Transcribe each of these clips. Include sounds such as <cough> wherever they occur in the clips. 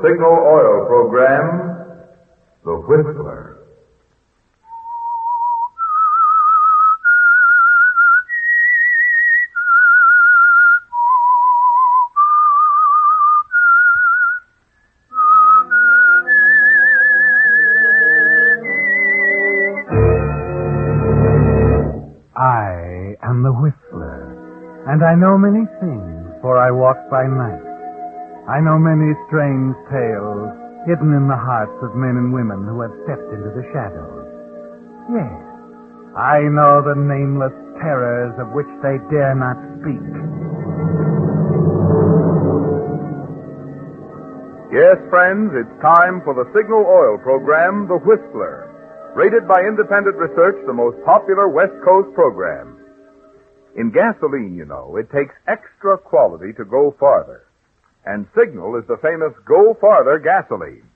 The Signal Oil Program, The Whistler. I am the Whistler, and I know many things, for I walk by night. I know many strange tales hidden in the hearts of men and women who have stepped into the shadows. Yes, I know the nameless terrors of which they dare not speak. Yes, friends, it's time for the Signal Oil program, The Whistler. Rated by independent research, the most popular West Coast program. In gasoline, you know, it takes extra quality to go farther. And Signal is the famous Go Farther gasoline.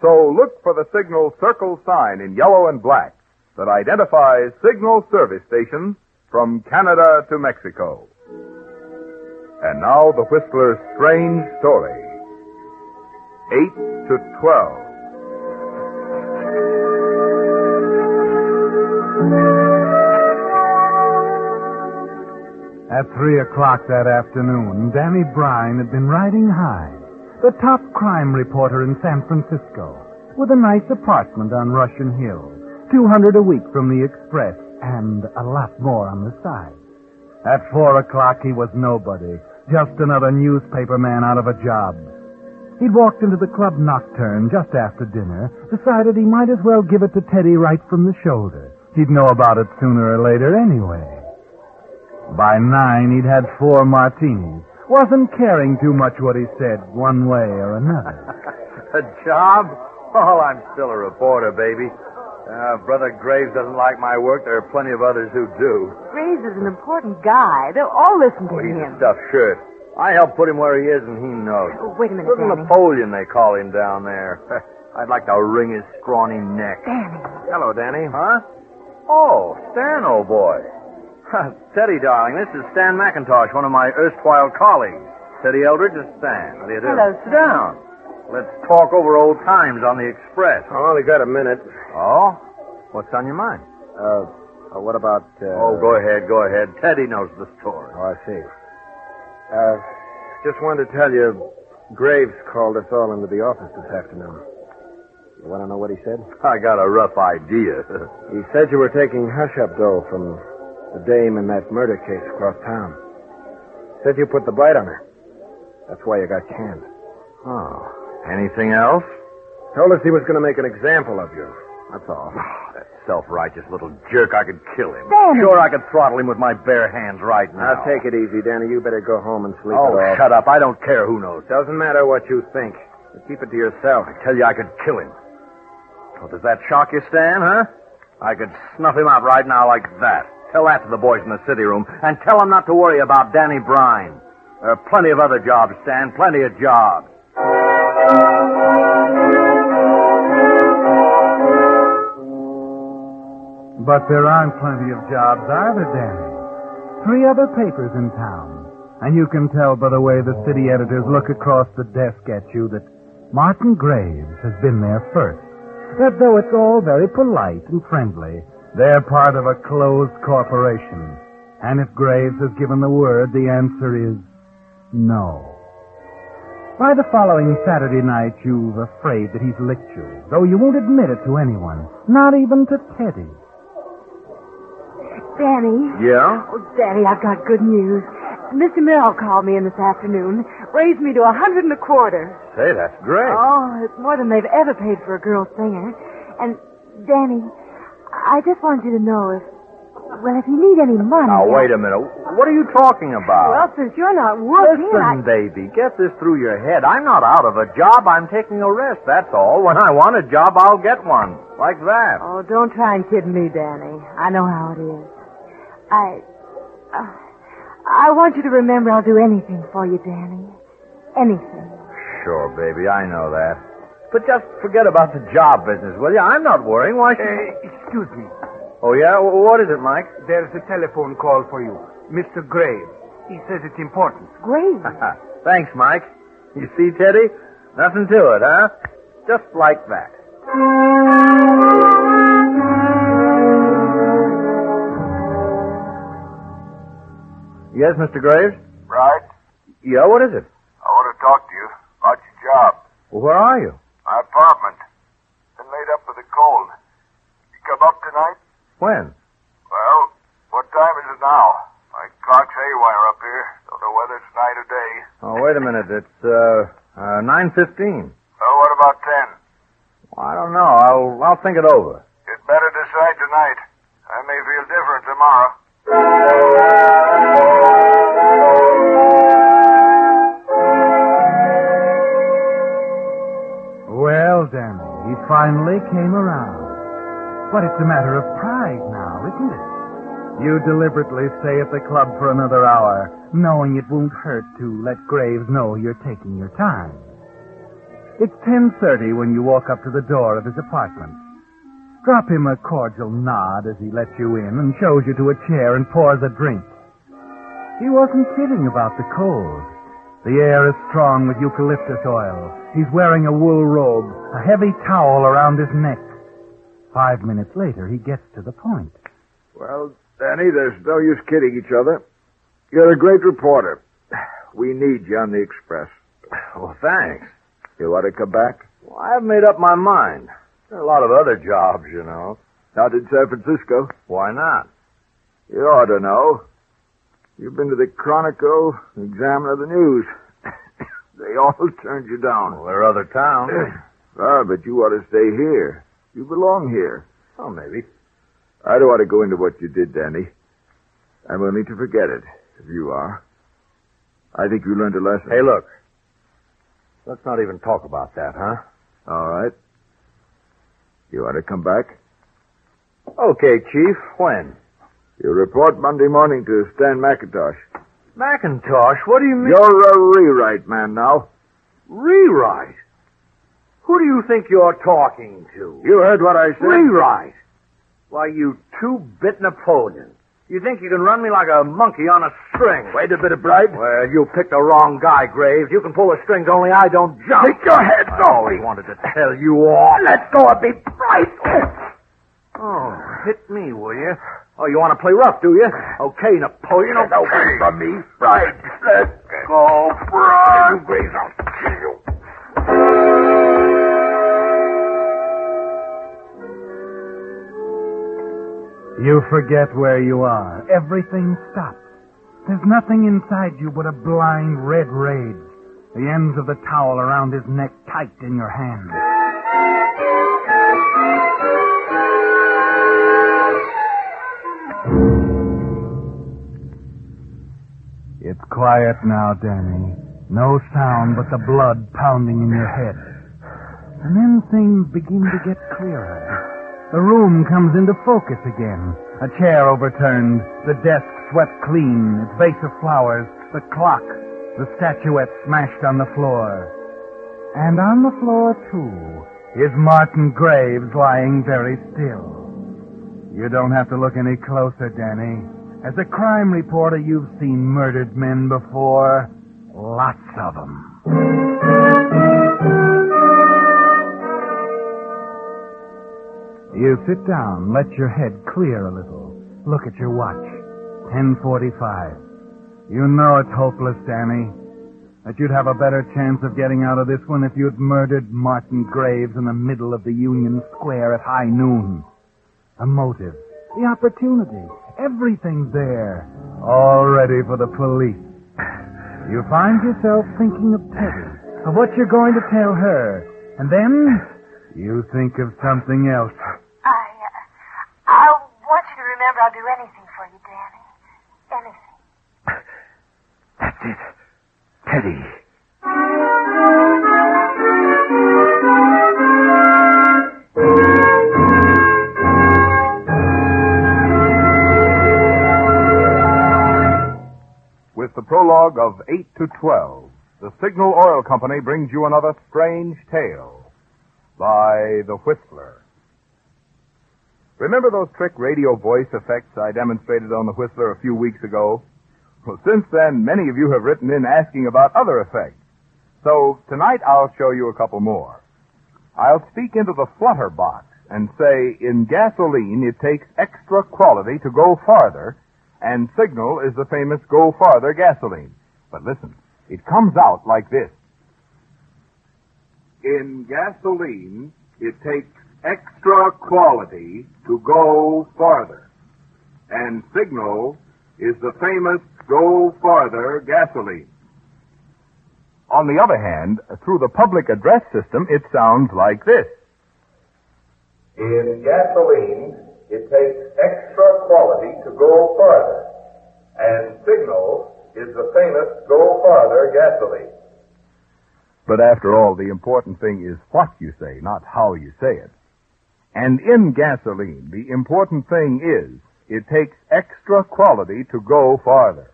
So look for the Signal circle sign in yellow and black that identifies Signal service stations from Canada to Mexico. And now the Whistler's strange story. 8 to 12. At three o'clock that afternoon, Danny Brine had been riding high, the top crime reporter in San Francisco, with a nice apartment on Russian Hill, 200 a week from the Express, and a lot more on the side. At four o'clock, he was nobody, just another newspaper man out of a job. He'd walked into the club nocturne just after dinner, decided he might as well give it to Teddy right from the shoulder. He'd know about it sooner or later anyway. By nine, he'd had four martinis. Wasn't caring too much what he said, one way or another. <laughs> A job? Oh, I'm still a reporter, baby. Uh, Brother Graves doesn't like my work. There are plenty of others who do. Graves is an important guy. They'll all listen to Oh, he's a him. stuffed shirt. I helped put him where he is, and he knows. Oh, wait a minute, Little Danny. Napoleon, they call him down there. <laughs> I'd like to wring his scrawny neck. Danny. Hello, Danny. Huh? Oh, Stan, old boy. <laughs> Teddy, darling, this is Stan McIntosh, one of my erstwhile colleagues. Teddy Eldridge is Stan. How do you do? Hello, Sit down. Let's talk over old times on the Express. I only got a minute. Oh? What's on your mind? Uh, uh, what about, uh... Oh, go ahead, go ahead. Teddy knows the story. Oh, I see. Uh, just wanted to tell you, Graves called us all into the office this afternoon. You want to know what he said? I got a rough idea. <laughs> He said you were taking hush-up dough from the dame in that murder case across town. Said you put the bite on her. That's why you got canned. oh. Anything else? Told us he was going to make an example of you. That's all. Ah, that self-righteous little jerk, I could kill him. Danny. Sure, I could throttle him with my bare hands right now. Now, take it easy, Danny. You better go home and sleep Oh, it off. shut up. I don't care who knows. Doesn't matter what you think. But keep it to yourself. I tell you, I could kill him. Well, does that shock you, Stan, huh? I could snuff him out right now like that. Tell that to the boys in the city room, and tell them not to worry about Danny Brine. There are plenty of other jobs, Stan, plenty of jobs. But there aren't plenty of jobs either, Danny. Three other papers in town. And you can tell by the way the city editors look across the desk at you that Martin Graves has been there first. That though it's all very polite and friendly, they're part of a closed corporation. And if Graves has given the word, the answer is no. By the following Saturday night, you're afraid that he's licked you, though you won't admit it to anyone, not even to Teddy. Danny. Yeah? Oh, Danny, I've got good news. Mr. Merrill called me in this afternoon, raised me to a hundred and a quarter. Say, that's great. Oh, it's more than they've ever paid for a girl singer. And, Danny, I just wanted you to know if Well, if you need any money. Now, wait a minute. What are you talking about? Well, since you're not working, Listen, I... baby, get this through your head. I'm not out of a job. I'm taking a rest, that's all. When I want a job, I'll get one. Like that. Oh, don't try and kid me, Danny. I know how it is. I. Uh, I want you to remember I'll do anything for you, Danny. Anything. Sure, baby, I know that. But just forget about the job business, will you? I'm not worrying. Why should... Uh, excuse me. Oh, yeah? W- What is it, Mike? There's a telephone call for you. Mr. Graves. He says it's important. Great. <laughs> Thanks, Mike. You see, Teddy? Nothing to it, huh? Just like that. Yes, Mr. Graves? Right? Yeah, what is it? I want to talk to you about your job. Well, where are you? My apartment. Been laid up with a cold. You come up tonight? When? Well, what time is it now? My clock's haywire up here. Don't know whether it's night or day. Oh, wait a minute. It's, uh, uh 9.15. Oh, what about ten? I don't know. I'll, I'll think it over. You'd better decide tonight. I may feel different tomorrow. He finally came around. But it's a matter of pride now, isn't it? You deliberately stay at the club for another hour, knowing it won't hurt to let Graves know you're taking your time. It's 10.30 when you walk up to the door of his apartment. Drop him a cordial nod as he lets you in and shows you to a chair and pours a drink. He wasn't kidding about the cold. The air is strong with eucalyptus oil. He's wearing a wool robe, a heavy towel around his neck. Five minutes later, he gets to the point. Well, Danny, there's no use kidding each other. You're a great reporter. <sighs> We need you on the Express. <sighs> Well, thanks. You want to come back? Well, I've made up my mind. There are a lot of other jobs, you know. Not in San Francisco. Why not? You ought to know. You've been to the Chronicle, the Examiner, the News. <coughs> they all turned you down. Well, there are other towns. <coughs> ah, but you ought to stay here. You belong here. oh, maybe. I don't want to go into what you did, Danny. I'm willing to forget it, if you are. I think you learned a lesson. Hey, look. Let's not even talk about that, huh? All right. You want to come back? Okay, Chief. When? You report Monday morning to Stan McIntosh. McIntosh? What do you mean? You're a rewrite man now. Rewrite? Who do you think you're talking to? You heard what I said. Rewrite? Why, you two-bit Napoleon. You think you can run me like a monkey on a string? Wait a bit of bribe. Well, you picked the wrong guy, Graves. You can pull the strings, only I don't jump. Take your head I off always wanted to tell you all. Let go of me, bribe. Oh, hit me, will you? Oh, you want to play rough, do you? Okay, Napoleon. Get away from me, bribe. Let go, bribe. You Graves, I'll kill you. You forget where you are. Everything stops. There's nothing inside you but a blind red rage. The ends of the towel around his neck tight in your hand. It's quiet now, Danny. No sound but the blood pounding in your head. And then things begin to get clearer. The room comes into focus again. A chair overturned, the desk swept clean, its vase of flowers, the clock, the statuette smashed on the floor. And on the floor, too, is Martin Graves lying very still. You don't have to look any closer, Danny. As a crime reporter, you've seen murdered men before. Lots of them. You sit down, let your head clear a little. Look at your watch. 1045. You know it's hopeless, Danny. That you'd have a better chance of getting out of this one if you'd murdered Martin Graves in the middle of the Union Square at high noon. A motive, the opportunity, Everything there. All ready for the police. You find yourself thinking of Teddy, of what you're going to tell her, and then you think of something else. I, uh, I want you to remember I'll do anything for you, Danny. Anything. That's it. Teddy. The prologue of 8 to 12, the Signal Oil Company brings you another strange tale by The Whistler. Remember those trick radio voice effects I demonstrated on The Whistler a few weeks ago? Well, since then, many of you have written in asking about other effects. So tonight I'll show you a couple more. I'll speak into the flutter box and say, in gasoline, it takes extra quality to go farther, and Signal is the famous Go Farther gasoline. But listen, it comes out like this. In gasoline, it takes extra quality to go farther. And Signal is the famous Go Farther gasoline. On the other hand, through the public address system, it sounds like this. In gasoline, it takes extra quality to go farther. And Signal is the famous Go Farther gasoline. But after all, the important thing is what you say, not how you say it. And in gasoline, the important thing is it takes extra quality to go farther.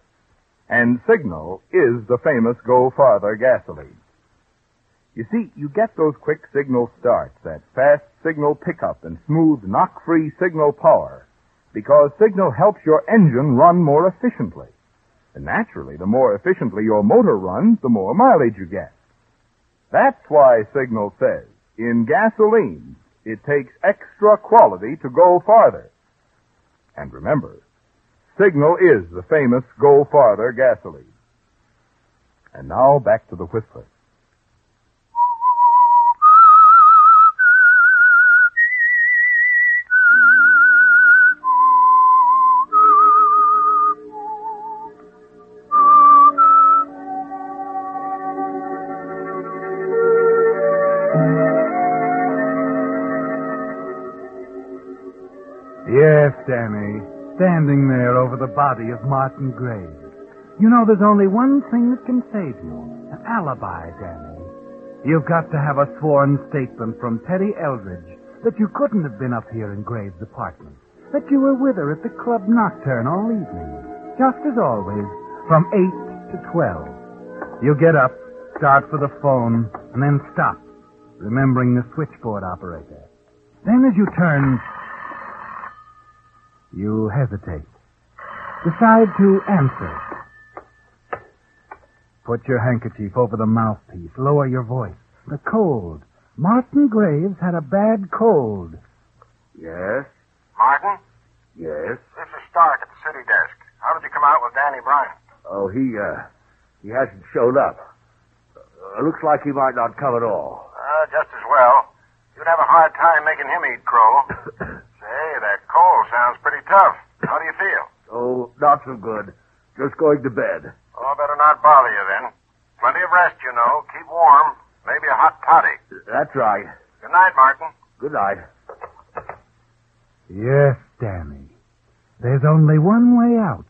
And Signal is the famous Go Farther gasoline. You see, you get those quick signal starts, that fast signal pickup and smooth knock-free signal power, because Signal helps your engine run more efficiently. And naturally, the more efficiently your motor runs, the more mileage you get. That's why Signal says, in gasoline, it takes extra quality to go farther. And remember, Signal is the famous Go Farther gasoline. And now back to the Whistler. Standing there over the body of Martin Graves. You know, there's only one thing that can save you. An alibi, Danny. You've got to have a sworn statement from Teddy Eldridge that you couldn't have been up here in Graves' apartment. That you were with her at the club nocturne all evening. Just as always, from 8 to 12. You get up, start for the phone, and then stop, remembering the switchboard operator. Then as you turn, you hesitate. Decide to answer. Put your handkerchief over the mouthpiece. Lower your voice. The cold. Martin Graves had a bad cold. Yes? Martin, Yes? this is Stark at the city desk. How did you come out with Danny Bryant? Oh, he, uh, he hasn't showed up. Uh, looks like he might not come at all. Uh, just as well. You'd have a hard time making him eat crow. <coughs> Say, that cold sounds pretty tough. How do you feel? Oh, not so good. Just going to bed. Oh, better not bother you then. Plenty of rest, you know. Keep warm. Maybe a hot toddy. That's right. Good night, Martin. Good night. Yes, Danny. There's only one way out.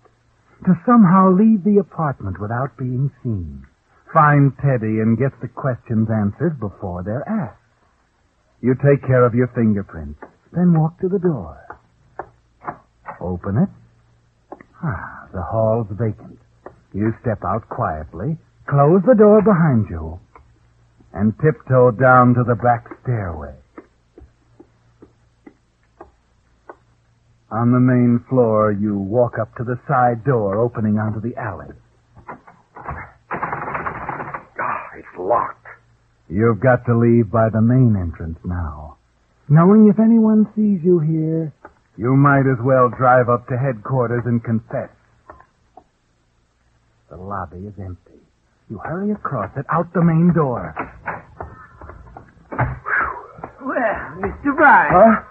To somehow leave the apartment without being seen. Find Teddy and get the questions answered before they're asked. You take care of your fingerprints, then walk to the door. Open it. Ah, the hall's vacant. You step out quietly, close the door behind you, and tiptoe down to the back stairway. On the main floor, you walk up to the side door opening onto the alley. Ah, it's locked. You've got to leave by the main entrance now. Knowing if anyone sees you here, you might as well drive up to headquarters and confess. The lobby is empty. You hurry across it, out the main door. Well, Mr. Bryan. Huh?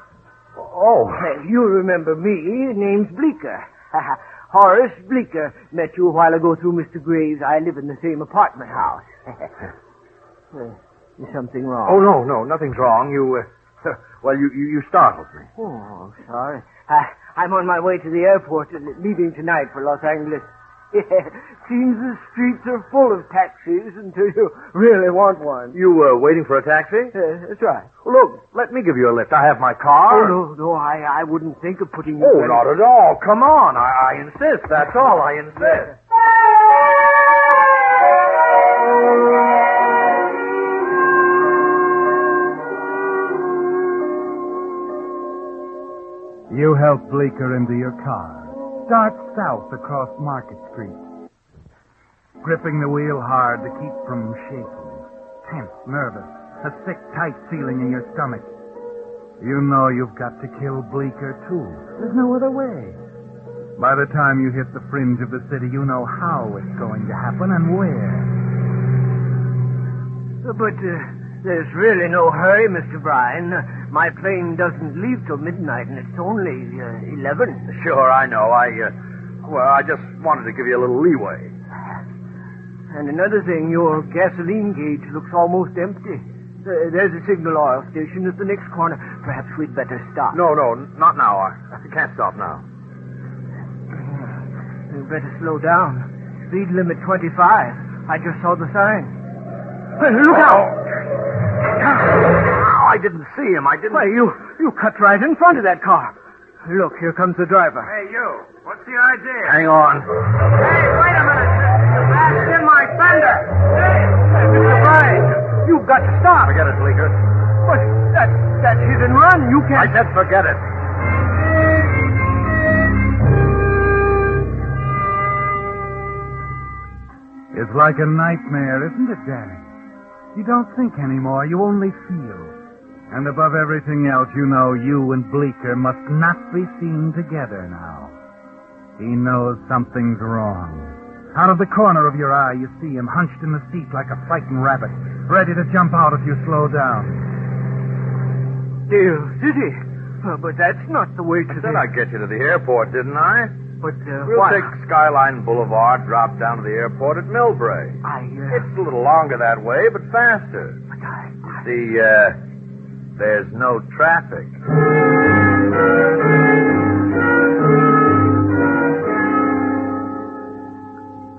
Oh, Well, you remember me. Name's Bleeker. <laughs> Horace Bleeker. Met you a while ago through Mr. Graves. I live in the same apartment house. <laughs> Is something wrong? oh no, no, nothing's wrong. You, uh, <laughs> well, you, you, you startled me. Oh, sorry. I, I'm on my way to the airport, uh, leaving tonight for Los Angeles. <laughs> Yeah, seems the streets are full of taxis until you really want one. You were waiting for a taxi? Uh, that's right. Look, let me give you a lift. I have my car. Oh, no, no, I, I wouldn't think of putting you... Oh, not at all. Come on. I, I insist. That's all. I insist. <laughs> You help Bleeker into your car. Start south across Market Street. Gripping the wheel hard to keep from shaking. Tense, nervous. A sick, tight feeling in your stomach. You know you've got to kill Bleeker, too. There's no other way. By the time you hit the fringe of the city, you know how it's going to happen and where. But uh, there's really no hurry, Mr. Bryan. My plane doesn't leave till midnight, and it's only uh, 11. Sure, I know. I, uh, well, I just wanted to give you a little leeway. And another thing, your gasoline gauge looks almost empty. Uh, there's a signal oil station at the next corner. Perhaps we'd better stop. No, no, not now. I, I can't stop now. We'd better slow down. Speed limit 25. I just saw the sign. Look out! I didn't see him. I didn't. Why, you, you cut right in front of that car. Look, here comes the driver. Hey, you. What's the idea? Hang on. Hey, wait a minute. You passed in my fender. Hey, Mr. Bryan, you've got to stop. Forget it, Bleeker. But that, that's hit and run. You can't... I said forget it. It's like a nightmare, isn't it, Danny? You don't think anymore, you only feel. And above everything else, you know you and Bleeker must not be seen together now. He knows something's wrong. Out of the corner of your eye, you see him hunched in the seat like a frightened rabbit, ready to jump out if you slow down. Daly City. Uh, but that's not the way to Said the... I'd get you to the airport, didn't I? But uh, We'll why? take Skyline Boulevard, drop down to the airport at Millbrae. I, uh... It's a little longer that way, but faster. But I... See, uh, there's no traffic.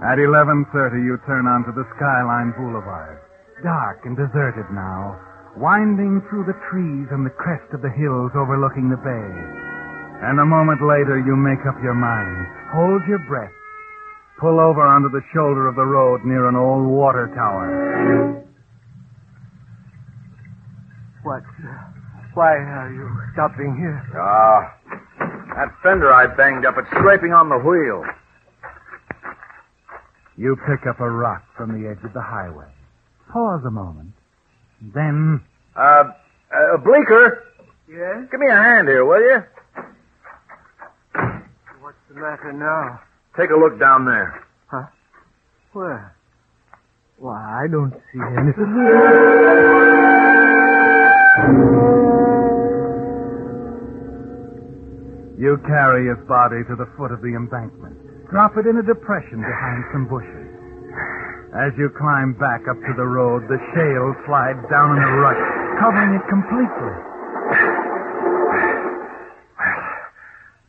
At 11.30, you turn onto the Skyline Boulevard. Dark and deserted now, winding through the trees and the crest of the hills overlooking the bay. And a moment later, you make up your mind. Hold your breath. Pull over onto the shoulder of the road near an old water tower. What? Uh, why are you stopping here? Ah, that fender I banged up, it's scraping on the wheel. You pick up a rock from the edge of the highway. Pause a moment. Then, Uh, uh, Bleeker, Yes? give me a hand here, will you? What's the matter now? Take a look down there. Huh? Where? Why, I don't see anything. You carry his body to the foot of the embankment. Drop it in a depression behind some bushes. As you climb back up to the road, the shale slides down in a rush, covering it completely. Well,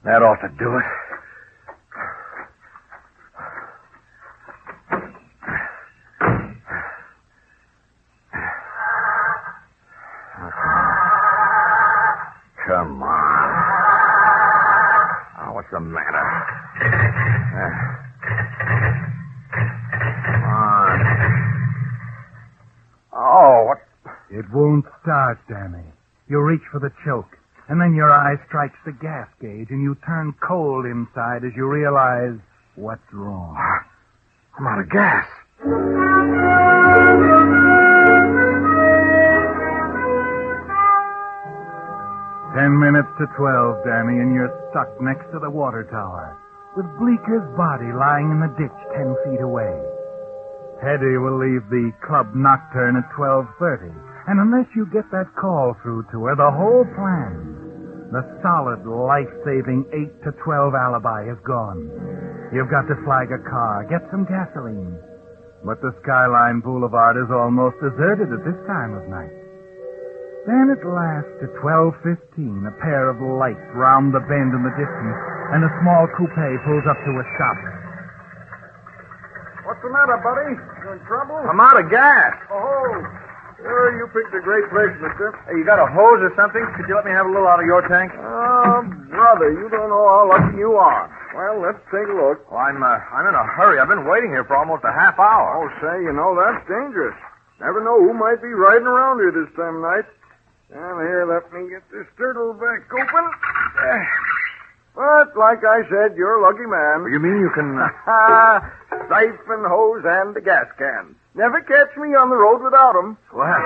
that ought to do it. And you turn cold inside as you realize what's wrong. <sighs> I'm out of gas. Ten minutes to twelve, Danny, and you're stuck next to the water tower, with Bleeker's body lying in the ditch ten feet away. Teddy will leave the club nocturne at twelve thirty, and unless you get that call through to her, the whole plan, the solid, life-saving eight to twelve alibi is gone. You've got to flag a car, get some gasoline. But the Skyline Boulevard is almost deserted at this time of night. Then at last, at 12.15, a pair of lights round the bend in the distance, and a small coupe pulls up to a stop. What's the matter, buddy? You in trouble? I'm out of gas. Oh, sure, you picked a great place, mister. Hey, you got a hose or something? Could you let me have a little out of your tank? Oh, brother, you don't know how lucky you are. Well, let's take a look. Well, I'm, uh, I'm in a hurry. I've been waiting here for almost a half hour. Oh, say, you know, that's dangerous. Never know who might be riding around here this time of night. And here, let me get this turtle back open. Eh. But, like I said, you're a lucky man. You mean you can... Uh... <laughs> Siphon hose and the gas can. Never catch me on the road without 'em. Well,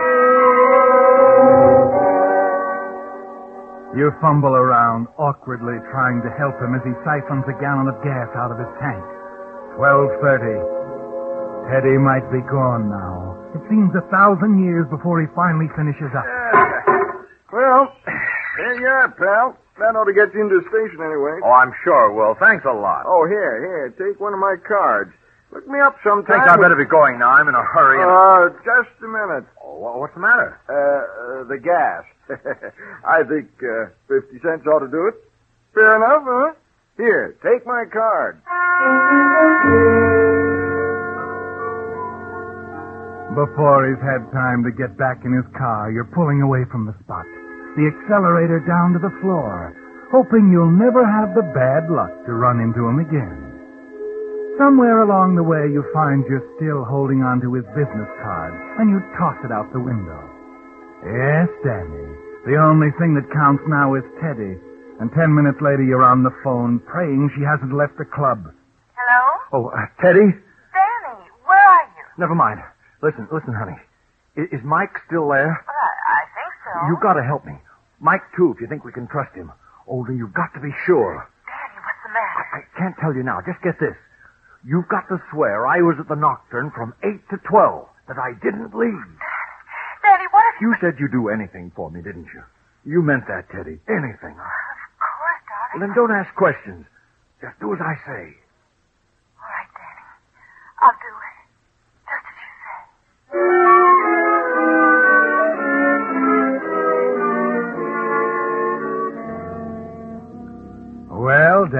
You fumble around awkwardly trying to help him as he siphons a gallon of gas out of his tank. 12.30. Teddy might be gone now. It seems a thousand years before he finally finishes up. <laughs> Well, <sighs> here you are, pal. That ought to get you into the station anyway. oh, I'm sure it will. Thanks a lot. Oh, here, here, take one of my cards. Look me up sometime. Thanks, I better be going now. I'm in a hurry. And... Uh, just a minute. Oh, what's the matter? Uh, uh the gas. <laughs> I think uh, 50 cents ought to do it. Fair enough, huh? Here, take my card. Before he's had time to get back in his car, you're pulling away from the spot. The accelerator down to the floor, hoping you'll never have the bad luck to run into him again. Somewhere along the way, you find you're still holding on to his business card, and you toss it out the window. Yes, Danny. The only thing that counts now is Teddy. And ten minutes later, you're on the phone praying she hasn't left the club. Hello? Oh, uh, Teddy? Danny, where are you? Never mind. Listen, listen, honey. Is, is Mike still there? Well, I, I think so. You've got to help me. Mike, too, if you think we can trust him. Only you've got to be sure. Danny, what's the matter? I can't tell you now. Just get this. You've got to swear I was at the Nocturne from 8 to 12, that I didn't leave. Danny, what if You said you'd do anything for me, didn't you? You meant that, Teddy. Anything. Of course, darling. Well, then don't ask questions. Just do as I say. All right, Danny. I'll do it. Just as you say.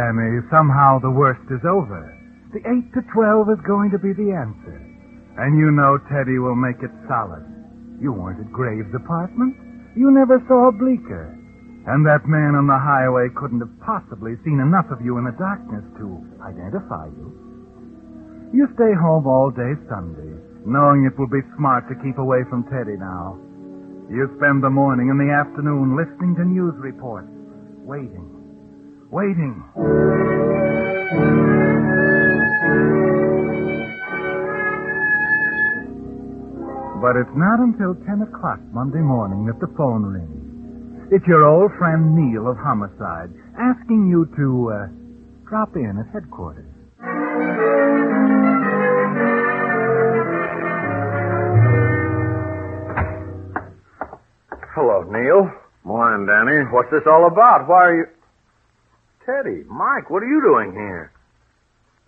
Danny, somehow the worst is over. The 8 to 12 is going to be the answer. And you know Teddy will make it solid. You weren't at Graves' apartment. You never saw Bleeker. And that man on the highway couldn't have possibly seen enough of you in the darkness to identify you. You stay home all day Sunday, knowing it will be smart to keep away from Teddy now. You spend the morning and the afternoon listening to news reports, waiting, waiting. But it's not until 10 o'clock Monday morning that the phone rings. It's your old friend Neil of Homicide asking you to uh, drop in at headquarters. Hello, Neil. Morning, Danny. What's this all about? Why are you... Teddy, Mike, what are you doing here?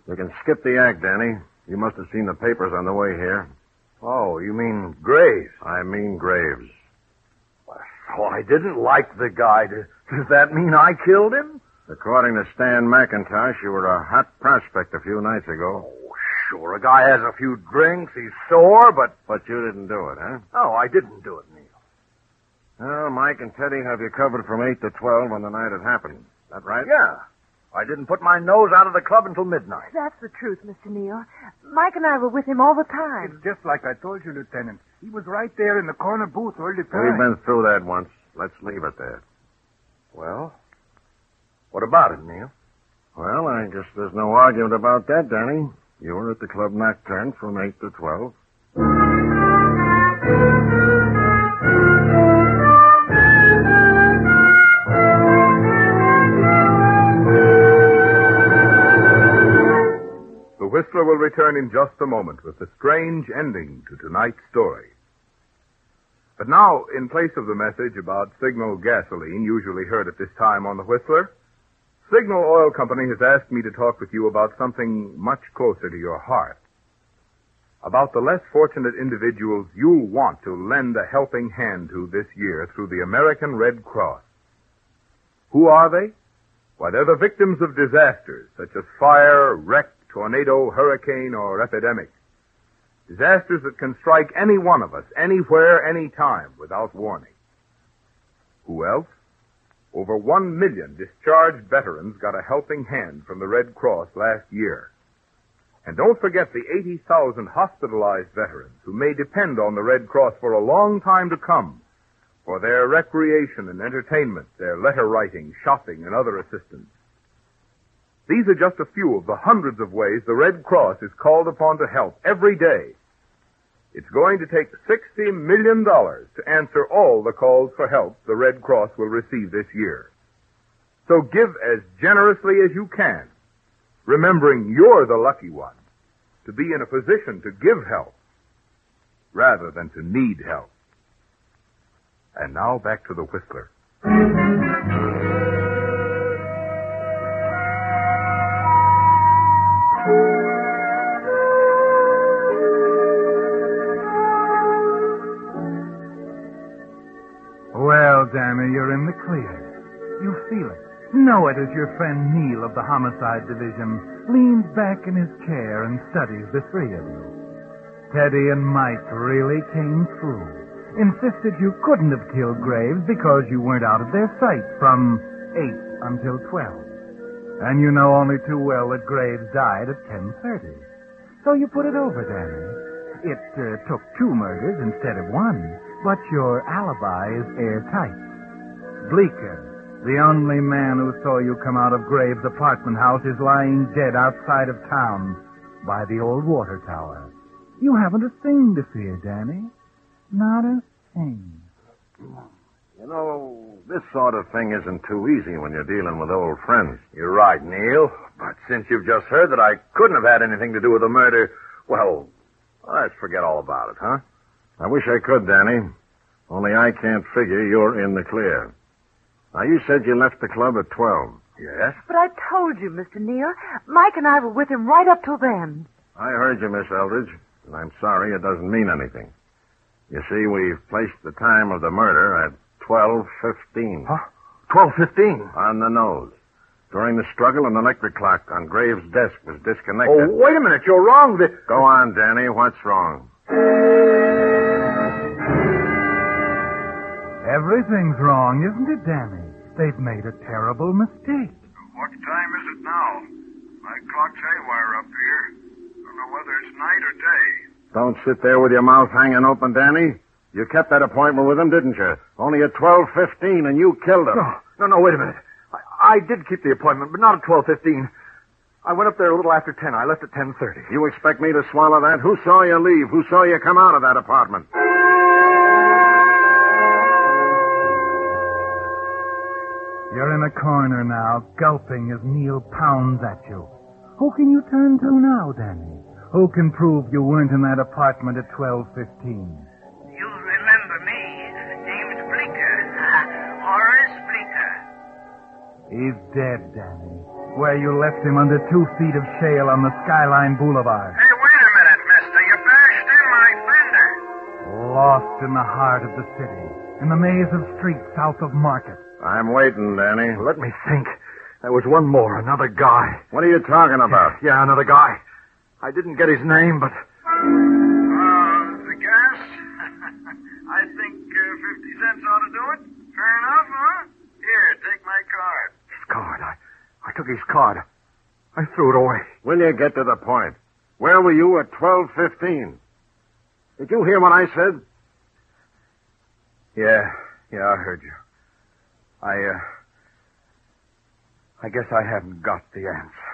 You can skip the act, Danny. You must have seen the papers on the way here. Oh, you mean Graves? I mean Graves. Oh, I didn't like the guy. Does, does that mean I killed him? According to Stan McIntosh, you were a hot prospect a few nights ago. Oh, sure. A guy has a few drinks, he's sore, but... But you didn't do it, huh? No, I didn't do it, Neil. Well, Mike and Teddy have you covered from 8 to 12 on the night it happened. That right? Yeah. I didn't put my nose out of the club until midnight. That's the truth, Mr. Neil. Mike and I were with him all the time. It's just like I told you, Lieutenant. He was right there in the corner booth all the We've been through that once. Let's leave it there. Well, what about it, Neil? Well, I guess there's no argument about that, Danny. You were at the Club Nocturne from 8 to 12. Return in just a moment with the strange ending to tonight's story. But now, in place of the message about Signal gasoline usually heard at this time on the Whistler, Signal Oil Company has asked me to talk with you about something much closer to your heart. About the less fortunate individuals you'll want to lend a helping hand to this year through the American Red Cross. Who are they? Why, they're the victims of disasters such as fire, wreck, tornado, hurricane, or epidemic. Disasters that can strike any one of us, anywhere, anytime, without warning. Who else? Over one million discharged veterans got a helping hand from the Red Cross last year. And don't forget the 80,000 hospitalized veterans who may depend on the Red Cross for a long time to come for their recreation and entertainment, their letter writing, shopping, and other assistance. These are just a few of the hundreds of ways the Red Cross is called upon to help every day. It's going to take $60 million to answer all the calls for help the Red Cross will receive this year. So give as generously as you can, remembering you're the lucky one to be in a position to give help rather than to need help. And now back to the Whistler. You're in the clear. You feel it. Know it as your friend Neil of the Homicide Division leans back in his chair and studies the three of you. Teddy and Mike really came through. Insisted you couldn't have killed Graves because you weren't out of their sight from 8 until 12. And you know only too well that Graves died at 10.30. So you put it over, Danny. It uh, took two murders instead of one, but your alibi is airtight. Bleeker, the only man who saw you come out of Graves' apartment house, is lying dead outside of town by the old water tower. You haven't a thing to fear, Danny. Not a thing. You know, this sort of thing isn't too easy when you're dealing with old friends. You're right, Neil. But since you've just heard that I couldn't have had anything to do with the murder, well, let's forget all about it, huh? I wish I could, Danny. Only I can't figure you're in the clear. Now, you said you left the club at 12. Yes? But I told you, Mr. Neil. Mike and I were with him right up till then. I heard you, Miss Eldridge, and I'm sorry it doesn't mean anything. You see, we've placed the time of the murder at 12.15. Huh? 12.15? On the nose. During the struggle, an electric clock on Graves' desk was disconnected. Oh, wait a minute. You're wrong. The... Go on, Danny. What's wrong? Everything's wrong, isn't it, Danny? They've made a terrible mistake. What time is it now? My clock's haywire up here. Don't know whether it's night or day. Don't sit there with your mouth hanging open, Danny. You kept that appointment with him, didn't you? Only at 12.15, and you killed him. No, oh, no, no, wait a minute. I, I did keep the appointment, but not at 12.15. I went up there a little after 10. I left at 10.30. You expect me to swallow that? Who saw you leave? Who saw you come out of that apartment? You're in a corner now, gulping as Neil pounds at you. Who can you turn to now, Danny? Who can prove you weren't in that apartment at 12.15? You'll remember me. Name's Bleeker. <laughs> Horace Bleeker. He's dead, Danny. Where you left him under two feet of shale on the Skyline Boulevard. Hey, wait a minute, mister. You bashed in my fender. Lost in the heart of the city. In the maze of streets south of Market. I'm waiting, Danny. Let me think. There was one more, another guy. What are you talking about? Yeah, another guy. I didn't get his name, but Uh, the gas? <laughs> I think uh, 50 cents ought to do it. Fair enough, huh? Here, take my card. his card. I, I took his card. I threw it away. Will you get to the point? Where were you at 12.15? Did you hear what I said? Yeah, yeah, I heard you. I, uh, I guess I haven't got the answer.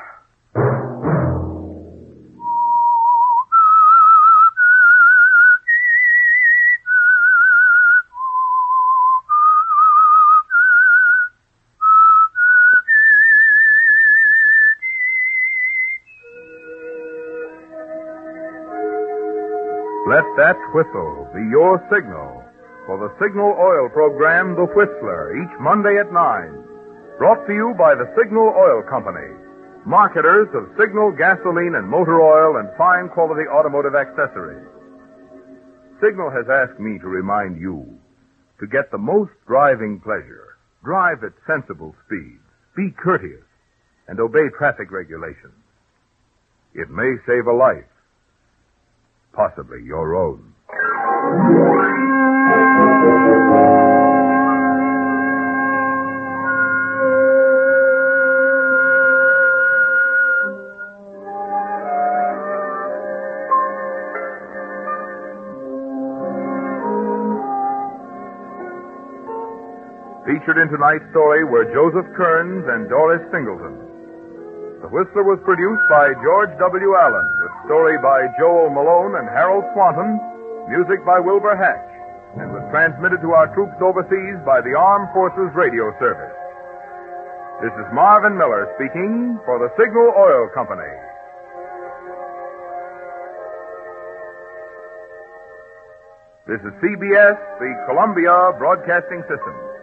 Let that whistle be your signal for the Signal Oil program, The Whistler, each Monday at 9. Brought to you by the Signal Oil Company, marketers of Signal gasoline and motor oil and fine quality automotive accessories. Signal has asked me to remind you to get the most driving pleasure. Drive at sensible speeds, be courteous, and obey traffic regulations. It may save a life. possibly your own. Featured in tonight's story were Joseph Kearns and Doris Singleton. The Whistler was produced by George W. Allen, with story by Joel Malone and Harold Swanton, music by Wilbur Hatch, transmitted to our troops overseas by the Armed Forces Radio Service. This is Marvin Miller speaking for the Signal Oil Company. This is CBS, the Columbia Broadcasting System.